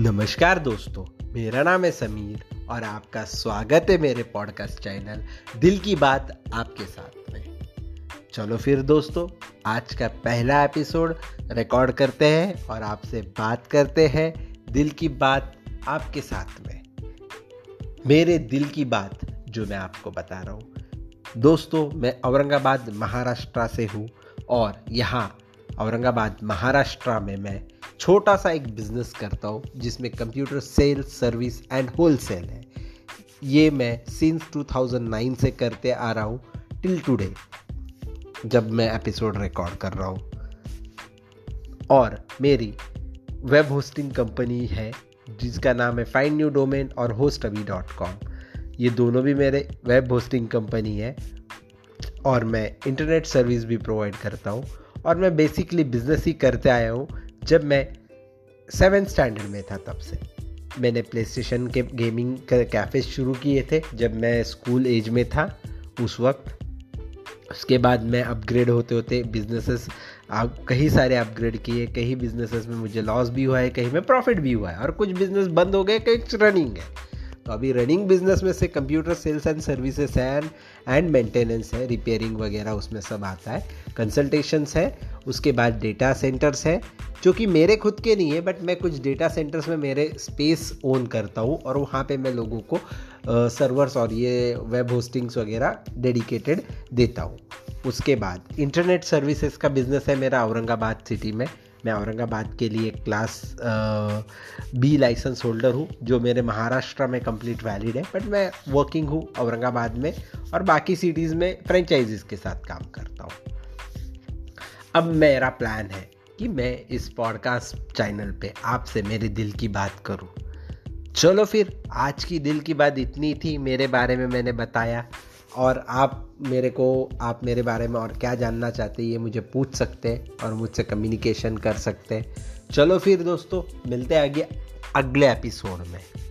नमस्कार दोस्तों, मेरा नाम है समीर और आपका स्वागत है मेरे पॉडकास्ट चैनल दिल की बात आपके साथ में। चलो फिर दोस्तों, आज का पहला एपिसोड रिकॉर्ड करते हैं और आपसे बात करते हैं दिल की बात आपके साथ में। मेरे दिल की बात जो मैं आपको बता रहा हूँ। दोस्तों, मैं औरंगाबाद महाराष्ट्र से हूँ और यहाँ औरंगाबाद महाराष्ट्र में मैं छोटा सा एक बिज़नेस करता हूँ, जिसमें computer sale service and wholesale है। ये मैं सिंस 2009 से करते आ रहा हूँ टिल टुडे जब मैं एपिसोड रिकॉर्ड कर रहा हूँ। और मेरी वेब होस्टिंग कंपनी है, जिसका नाम है फाइंड न्यू डोमेन और होस्ट अभी डॉट कॉम ये दोनों भी मेरे वेब होस्टिंग कंपनी है, और मैं इंटरनेट सर्विस भी प्रोवाइड करता हूँ। और मैं बेसिकली बिज़नेस ही करते आया हूँ जब मैं सेवन स्टैंडर्ड में था तब से। मैंने प्ले स्टेशन के गेमिंग कैफ़े शुरू किए थे। जब मैं स्कूल एज में था, उस वक्त। उसके बाद मैं अपग्रेड होते होते बिजनेसेस कई सारे अपग्रेड किए कई बिजनेसेस में मुझे लॉस भी हुआ है, कहीं में प्रॉफिट भी हुआ है। और कुछ बिज़नेस बंद हो गए कहीं रनिंग है। तो अभी रनिंग बिज़नेस में से कंप्यूटर सेल्स एंड सर्विसेज़ है एंड मेंटेनेंस है रिपेयरिंग वगैरह उसमें सब आता है। कंसल्टेशंस है, उसके बाद डेटा सेंटर्स है जो कि मेरे खुद के नहीं है बट मैं कुछ डेटा सेंटर्स में मेरे स्पेस ओन करता हूँ और वहाँ पे मैं लोगों को सर्वर्स और ये वेब होस्टिंग्स वगैरह डेडिकेटेड देता हूँ। उसके बाद इंटरनेट सर्विसेज़ का बिज़नेस है मेरा औरंगाबाद सिटी में। मैं औरंगाबाद के लिए क्लास बी लाइसेंस होल्डर हूँ, जो मेरे महाराष्ट्र में कंप्लीट वैलिड है बट मैं वर्किंग हूँ औरंगाबाद में और बाकी सिटीज़ में फ्रेंचाइजीज़ के साथ काम करता हूँ। अब मेरा प्लान है कि मैं इस पॉडकास्ट चैनल पे आपसे मेरे दिल की बात करूँ। चलो फिर, आज की दिल की बात इतनी थी, मेरे बारे में मैंने बताया। और आप मेरे को, आप मेरे बारे में और क्या जानना चाहते हैं, ये मुझे पूछ सकते हैं और मुझसे कम्युनिकेशन कर सकते हैं। चलो फिर दोस्तों, मिलते हैं आगे अगले एपिसोड में।